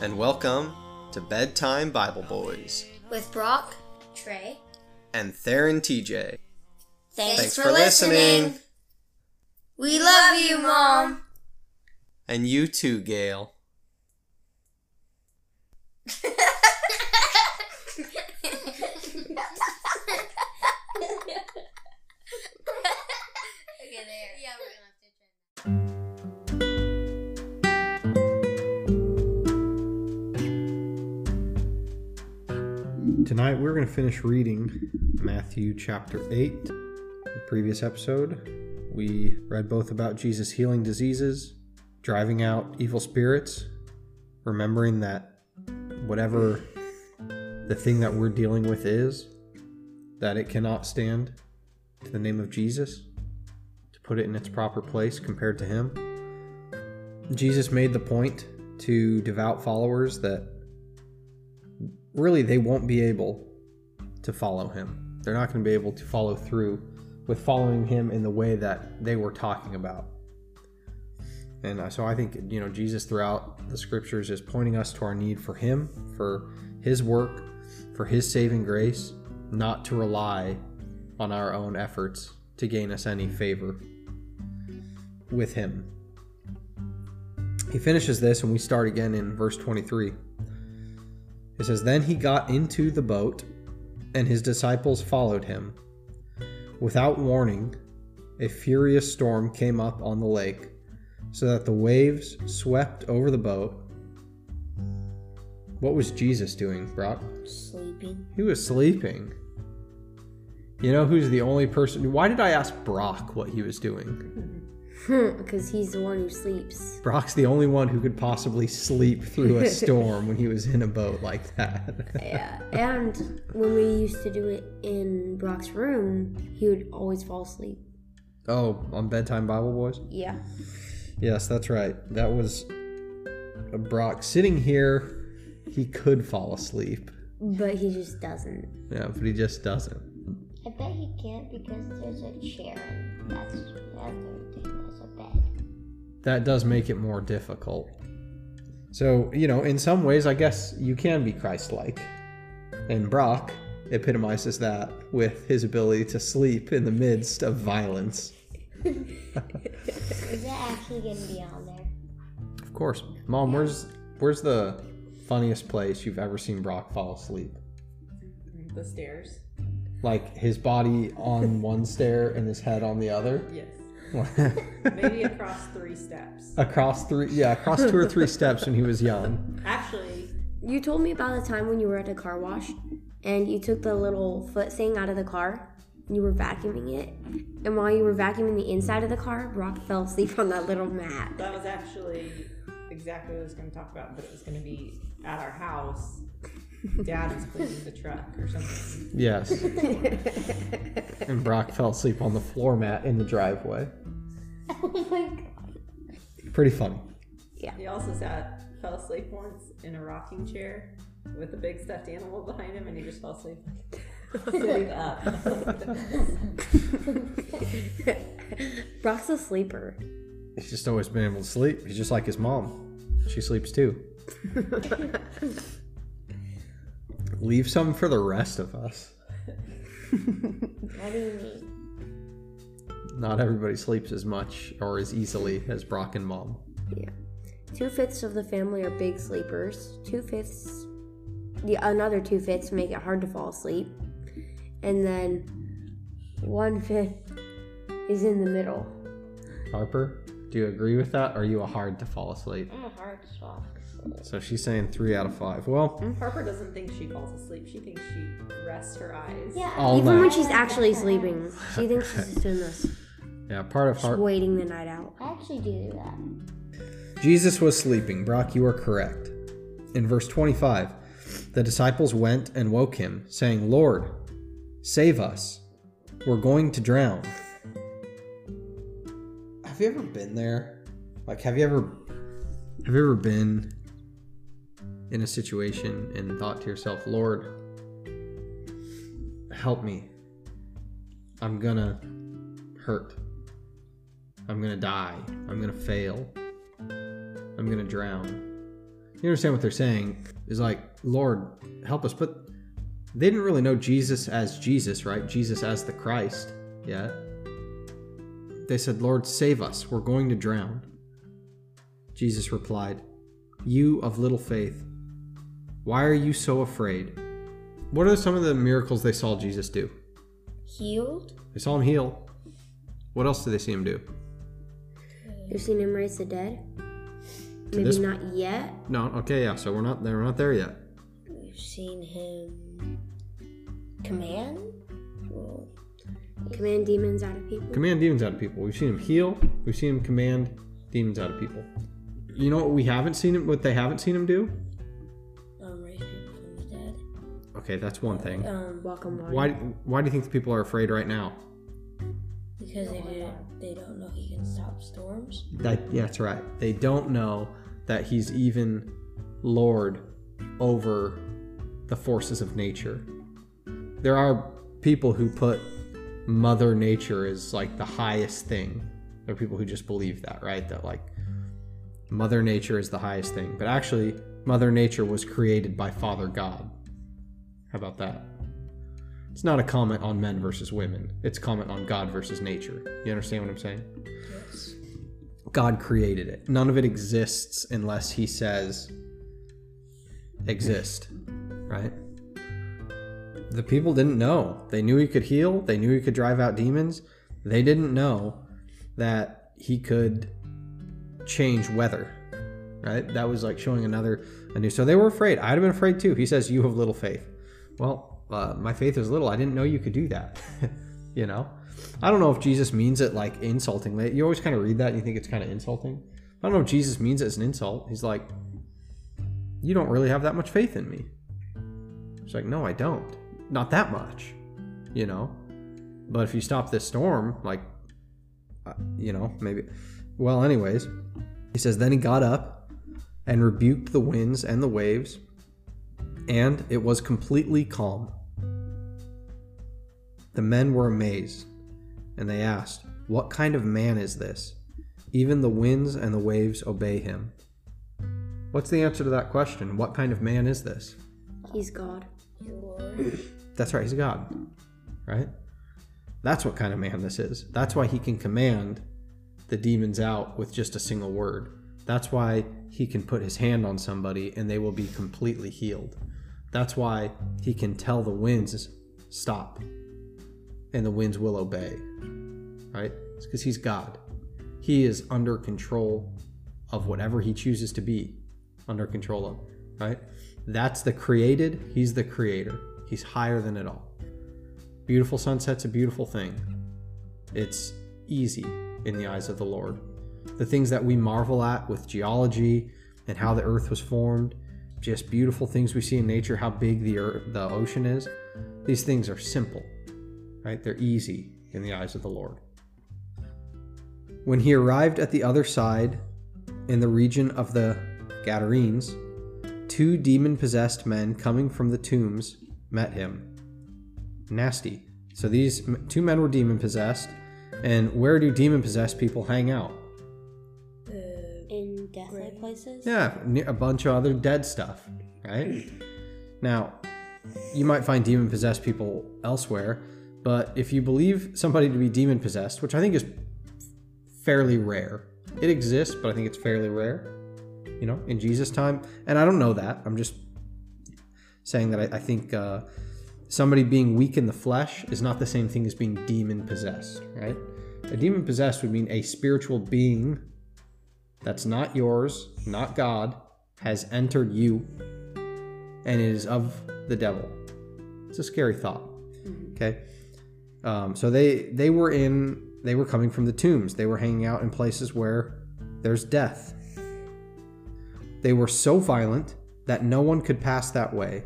And welcome to Bedtime Bible Boys with Brock, Trey. and Theron TJ. Thanks, Thanks for, for listening. listening. We love you, Mom. And you too, Gail. Tonight we're going to finish reading Matthew chapter 8. The previous episode, we read both about Jesus healing diseases, driving out evil spirits, remembering that whatever the thing that we're dealing with is, that it cannot stand to the name of Jesus, to put it in its proper place compared to Him. Jesus made the point to devout followers that really they won't be able to follow him. They're not going to be able to follow through with following him in the way that they were talking about. And uh, so I think, you know, Jesus throughout the scriptures is pointing us to our need for him, for his work, for his saving grace, not to rely on our own efforts to gain us any favor with him. He finishes this, and we start again in verse 23. It says, Then he got into the boat, and his disciples followed him. Without warning, a furious storm came up on the lake, so that the waves swept over the boat. What was Jesus doing, Brock? Sleeping. He was sleeping. You know who's the only person? Why did I ask Brock what he was doing? Hmm. Because he's the one who sleeps. Brock's the only one who could possibly sleep through a storm when he was in a boat like that. Yeah. And when we used to do it in Brock's room, he would always fall asleep. oh, on Bedtime Bible Boys? Yeah. Yes, that's right. That was Brock sitting here. He could fall asleep. But he just doesn't. Yeah, but he just doesn't. I bet he can't because there's a chair and that's the other thing as a bed. That does make it more difficult. So, you know, in some ways, I guess you can be Christ like. And Brock epitomizes that with his ability to sleep in the midst of violence. Is that actually gonna be on there? Of course. Mom, where's where's the funniest place you've ever seen Brock fall asleep? The stairs. Like his body on one stair and his head on the other? Yes. Maybe across three steps. across three yeah, across two or three steps when he was young. Actually, You told me about the time when you were at a car wash and you took the little foot thing out of the car and you were vacuuming it. And while you were vacuuming the inside of the car, Brock fell asleep on that little mat. that was actually exactly what I was going to talk about, but it was going to be at our house. Dad was cleaning the truck or something. Yes. and Brock fell asleep on the floor mat in the driveway. Oh my god. Pretty funny. Yeah. He also sat, fell asleep once in a rocking chair with a big stuffed animal behind him, and he just fell asleep sitting up. Brock's a sleeper. He's just always been able to sleep. He's just like his mom. She sleeps too. Leave some for the rest of us. What do you mean? Not everybody sleeps as much or as easily as Brock and mom. Yeah. Two fifths of the family are big sleepers. Two fifths, the another two fifths make it hard to fall asleep, and then one fifth is in the middle. Harper, do you agree with that? Or are you a hard to fall asleep? I'm a hard. So she's saying three out of five. Well, Harper doesn't think she falls asleep. She thinks she rests her eyes. Yeah. All Even night. when she's actually sleeping, she thinks she's just doing this, yeah, part of just Harper. waiting the night out. I actually do that. Jesus was sleeping. Brock, you are correct. In verse 25, the disciples went and woke him, saying, Lord, save us. We're going to drown. Have you ever been there? Like, have you ever have you ever been in a situation and thought to yourself, Lord, help me. I'm gonna hurt. I'm gonna die. I'm gonna fail. I'm gonna drown. You understand what they're saying? Is like, Lord, help us. But they didn't really know Jesus as Jesus, right? Jesus as the Christ yet. They said, Lord, save us. We're going to drown. Jesus replied, You of little faith, why are you so afraid? What are some of the miracles they saw Jesus do? Healed? They saw him heal. What else did they see him do? You've seen him raise the dead? To Maybe this- not yet. No, okay, yeah. So we're not we're not there yet. We've seen him command? Well, Command demons out of people. Command demons out of people. We've seen him heal. We've seen him command demons out of people. You know what we haven't seen him? What they haven't seen him do? Okay, that's one thing. Um, Walk on water. Why Why do you think the people are afraid right now? because they didn't, they don't know he can stop storms. That yeah, that's right. They don't know that he's even Lord over the forces of nature. There are people who put Mother Nature as like the highest thing. There are people who just believe that, right? That like Mother Nature is the highest thing. But actually, Mother Nature was created by Father God. How about that? It's not a comment on men versus women. It's a comment on God versus nature. You understand what I'm saying? Yes. God created it. None of it exists unless he says exist, right? The people didn't know. They knew he could heal, they knew he could drive out demons. They didn't know that he could change weather, right? That was like showing another a new. So they were afraid. I'd have been afraid too. He says, "You have little faith." Well, uh, my faith is little. I didn't know you could do that. you know, I don't know if Jesus means it like insultingly. You always kind of read that and you think it's kind of insulting. I don't know if Jesus means it as an insult. He's like, "You don't really have that much faith in me." It's like, "No, I don't. Not that much." You know. But if you stop this storm, like, uh, you know, maybe. Well, anyways, he says, Then he got up and rebuked the winds and the waves, and it was completely calm. The men were amazed, and they asked, What kind of man is this? Even the winds and the waves obey him. What's the answer to that question? What kind of man is this? He's God. That's right, he's God. Right? That's what kind of man this is. That's why he can command the demons out with just a single word. That's why he can put his hand on somebody and they will be completely healed. That's why he can tell the winds, stop, and the winds will obey. Right? It's because he's God. He is under control of whatever he chooses to be under control of. Right? That's the created, he's the creator. He's higher than it all. Beautiful sunset's a beautiful thing. It's easy in the eyes of the Lord. The things that we marvel at with geology and how the earth was formed, just beautiful things we see in nature, how big the earth, the ocean is. These things are simple, right? They're easy in the eyes of the Lord. When he arrived at the other side, in the region of the Gadarenes, two demon possessed men coming from the tombs met him. Nasty. So these two men were demon possessed. And where do demon possessed people hang out? In deathly places? Yeah, ne- a bunch of other dead stuff, right? Now, you might find demon possessed people elsewhere, but if you believe somebody to be demon possessed, which I think is fairly rare, it exists, but I think it's fairly rare, you know, in Jesus' time. And I don't know that. I'm just saying that I, I think uh, somebody being weak in the flesh is not the same thing as being demon possessed, right? A demon possessed would mean a spiritual being that's not yours, not God, has entered you and it is of the devil. It's a scary thought. Okay. Um, so they they were in they were coming from the tombs. They were hanging out in places where there's death. They were so violent that no one could pass that way.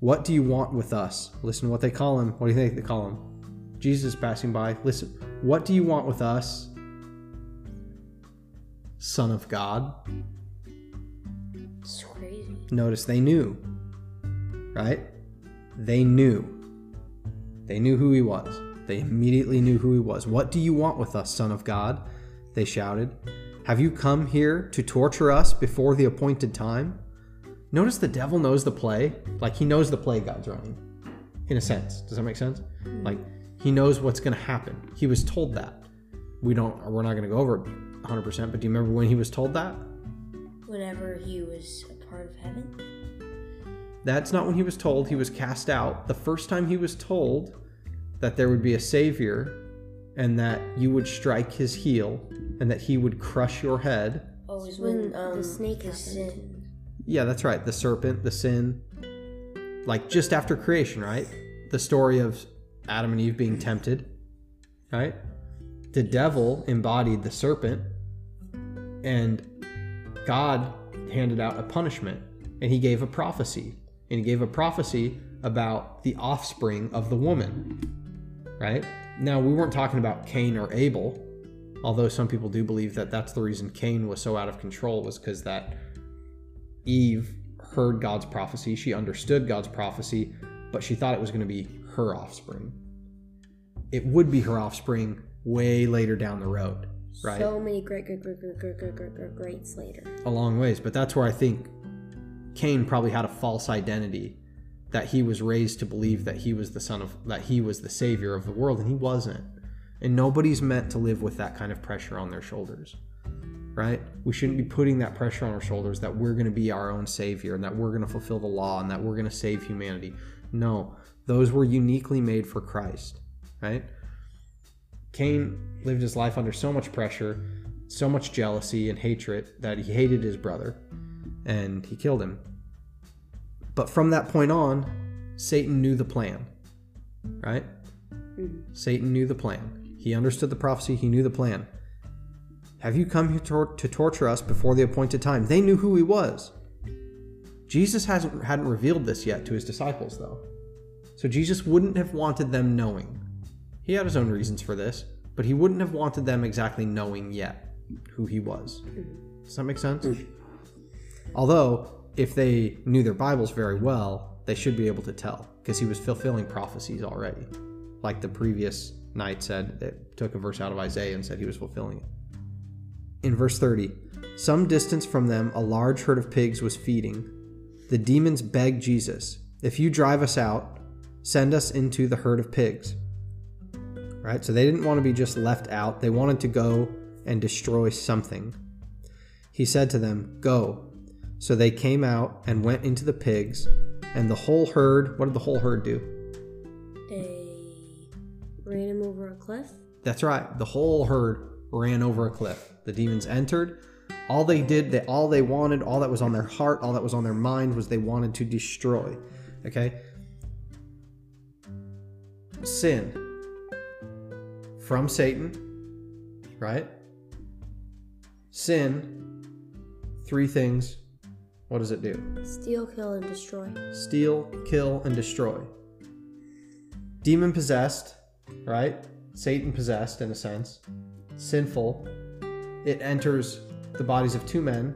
What do you want with us? Listen to what they call him. What do you think they call him? Jesus passing by. Listen, what do you want with us? Son of God. It's crazy. Notice they knew, right? They knew. They knew who he was. They immediately knew who he was. What do you want with us, Son of God? They shouted. Have you come here to torture us before the appointed time? Notice the devil knows the play. Like he knows the play God's running, in a sense. Does that make sense? Mm-hmm. Like he knows what's going to happen. He was told that. We don't. We're not going to go over it 100. percent But do you remember when he was told that? Whenever he was a part of heaven. That's not when he was told. He was cast out. The first time he was told that there would be a savior and that you would strike his heel and that he would crush your head. Oh, is when, when, um, the snake the happened. sin. Yeah, that's right. The serpent, the sin. Like just after creation, right? The story of Adam and Eve being tempted, right? The devil embodied the serpent and God handed out a punishment and he gave a prophecy. And he gave a prophecy about the offspring of the woman, right? Now, we weren't talking about Cain or Abel, although some people do believe that that's the reason Cain was so out of control was because that Eve heard God's prophecy, she understood God's prophecy, but she thought it was going to be her offspring. It would be her offspring way later down the road, right? So many great, great, great, great, great, great, great, greats later. A long ways, but that's where I think Cain probably had a false identity that he was raised to believe that he was the son of that he was the savior of the world, and he wasn't. And nobody's meant to live with that kind of pressure on their shoulders, right? We shouldn't be putting that pressure on our shoulders that we're going to be our own savior and that we're going to fulfill the law and that we're going to save humanity. No, those were uniquely made for Christ, right? Cain lived his life under so much pressure, so much jealousy and hatred that he hated his brother and he killed him. But from that point on, Satan knew the plan, right? Hmm. Satan knew the plan. He understood the prophecy, he knew the plan. Have you come here to, to torture us before the appointed time? They knew who he was. Jesus hasn't hadn't revealed this yet to his disciples though. So Jesus wouldn't have wanted them knowing. He had his own reasons for this, but he wouldn't have wanted them exactly knowing yet who he was. Does that make sense? Although, if they knew their Bibles very well, they should be able to tell because he was fulfilling prophecies already. Like the previous night said, it took a verse out of Isaiah and said he was fulfilling it. In verse 30, some distance from them, a large herd of pigs was feeding. The demons begged Jesus, If you drive us out, send us into the herd of pigs. Right? So they didn't want to be just left out, they wanted to go and destroy something. He said to them, Go. So they came out and went into the pigs, and the whole herd, what did the whole herd do? They ran him over a cliff. That's right. The whole herd ran over a cliff. The demons entered. All they did, they all they wanted, all that was on their heart, all that was on their mind was they wanted to destroy. Okay? Sin from Satan, right? Sin, three things. What does it do? Steal, kill, and destroy. steal, kill, and destroy. Demon possessed, right? Satan possessed in a sense. Sinful. It enters the bodies of two men,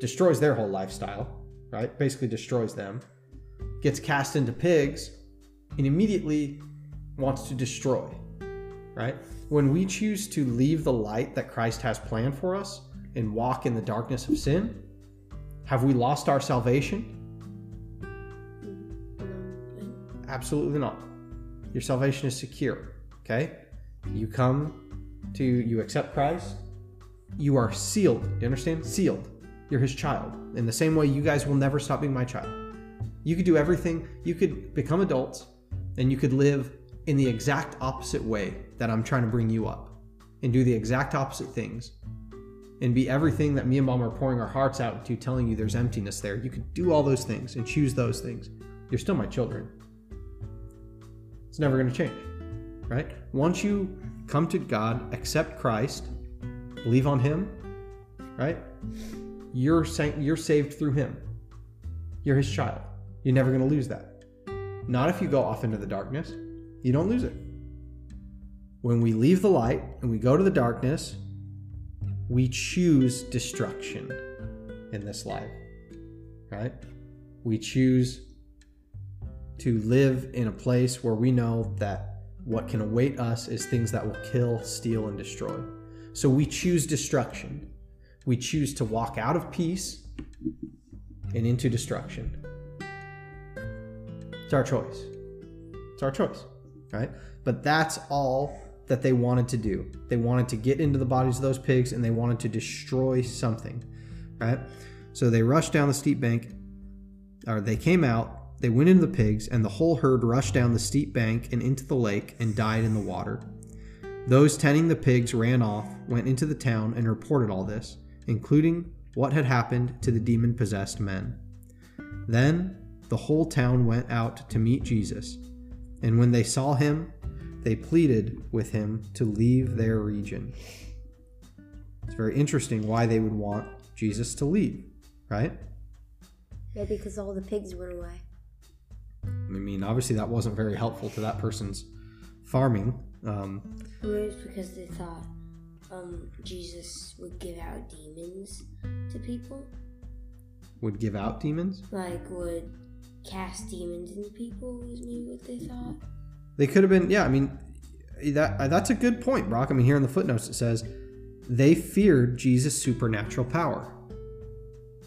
destroys their whole lifestyle, right? Basically destroys them. Gets cast into pigs, and immediately wants to destroy, right? When we choose to leave the light that Christ has planned for us and walk in the darkness of sin, have we lost our salvation? Absolutely not. Your salvation is secure. Okay? You come to, you accept Christ, you are sealed. You understand? Sealed. You're his child. In the same way, you guys will never stop being my child. You could do everything, you could become adults, and you could live in the exact opposite way that I'm trying to bring you up and do the exact opposite things and be everything that me and mom are pouring our hearts out to telling you there's emptiness there. You could do all those things and choose those things. You're still my children. It's never going to change, right? Once you come to God, accept Christ, believe on Him, right? You're you're saved through Him. You're his child. You're never going to lose that. Not if you go off into the darkness. You don't lose it. When we leave the light and we go to the darkness, we choose destruction in this life. Right? We choose to live in a place where we know that what can await us is things that will kill, steal, and destroy. So we choose destruction. We choose to walk out of peace and into destruction. It's our choice. It's our choice, right? But that's all that they wanted to do. They wanted to get into the bodies of those pigs and they wanted to destroy something, right? So they rushed down the steep bank, or they came out, they went into the pigs, and the whole herd rushed down the steep bank and into the lake and died in the water. Those tending the pigs ran off, went into the town, and reported all this, including what had happened to the demon possessed men. Then the whole town went out to meet Jesus, and when they saw him, they pleaded with him to leave their region. It's very interesting why they would want Jesus to leave, right? Yeah, because all the pigs went away. I mean, obviously that wasn't very helpful to that person's farming. Um, It was because they thought um, Jesus would give out demons to people, would give out demons. like would cast demons into people. Was maybe what they thought. They could have been, yeah. I mean, that uh, that's a good point, Brock. I mean, here in the footnotes it says they feared Jesus' supernatural power.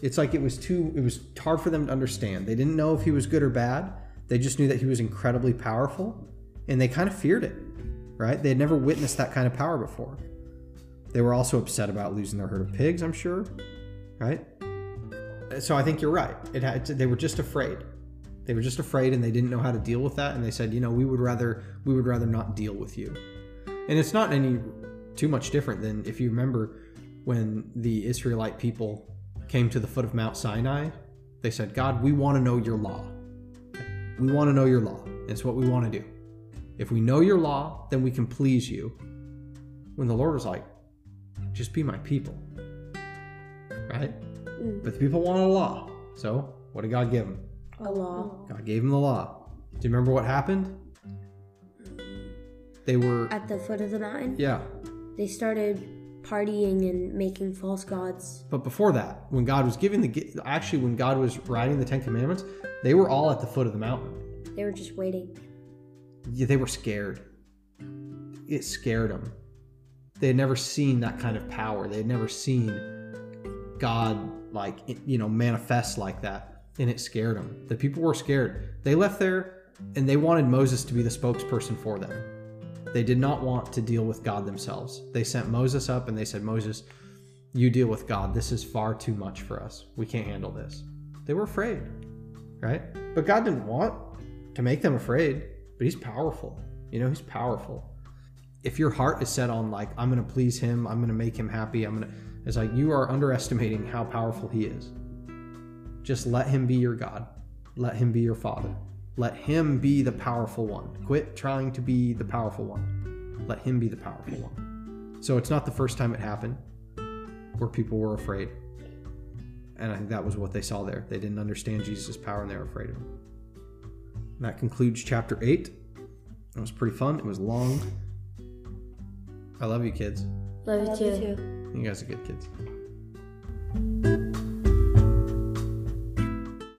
It's like it was too, it was hard for them to understand. They didn't know if he was good or bad. They just knew that he was incredibly powerful, and they kind of feared it, right? They had never witnessed that kind of power before. They were also upset about losing their herd of pigs, I'm sure, right? Uh, so I think you're right. It had, they were just afraid. They were just afraid and they didn't know how to deal with that and they said, "You know, we would rather we would rather not deal with you." And it's not any too much different than if you remember when the Israelite people came to the foot of Mount Sinai, they said, "God, we want to know your law. We want to know your law. It's what we want to do. If we know your law, then we can please you." When the Lord was like, "Just be my people." Right? Mm. But the people wanted a law. So, what did God give them? A law. God gave them the law. Do you remember what happened? They were, At the foot of the mountain, yeah. they started partying and making false gods. But before that, when God was giving the, actually, when God was writing the Ten Commandments, they were all at the foot of the mountain. They were just waiting. Yeah, they were scared. It scared them. They had never seen that kind of power. They had never seen God, like, you know, manifest like that. And it scared them. The people were scared. They left there and they wanted Moses to be the spokesperson for them. They did not want to deal with God themselves. They sent Moses up and they said, Moses, you deal with God. This is far too much for us. We can't handle this. They were afraid, right? But God didn't want to make them afraid, but He's powerful. You know, He's powerful. If your heart is set on, like, I'm going to please Him, I'm going to make Him happy, I'm going to, it's like you are underestimating how powerful He is. Just let Him be your God, let Him be your Father. Let him be the powerful one. Quit trying to be the powerful one. Let him be the powerful one. So it's not the first time it happened where people were afraid. And I think that was what they saw there. They didn't understand Jesus' power and they were afraid of him. And that concludes chapter 8. It was pretty fun. It was long. I love you, kids. Love you Love too. you too. You guys are good kids.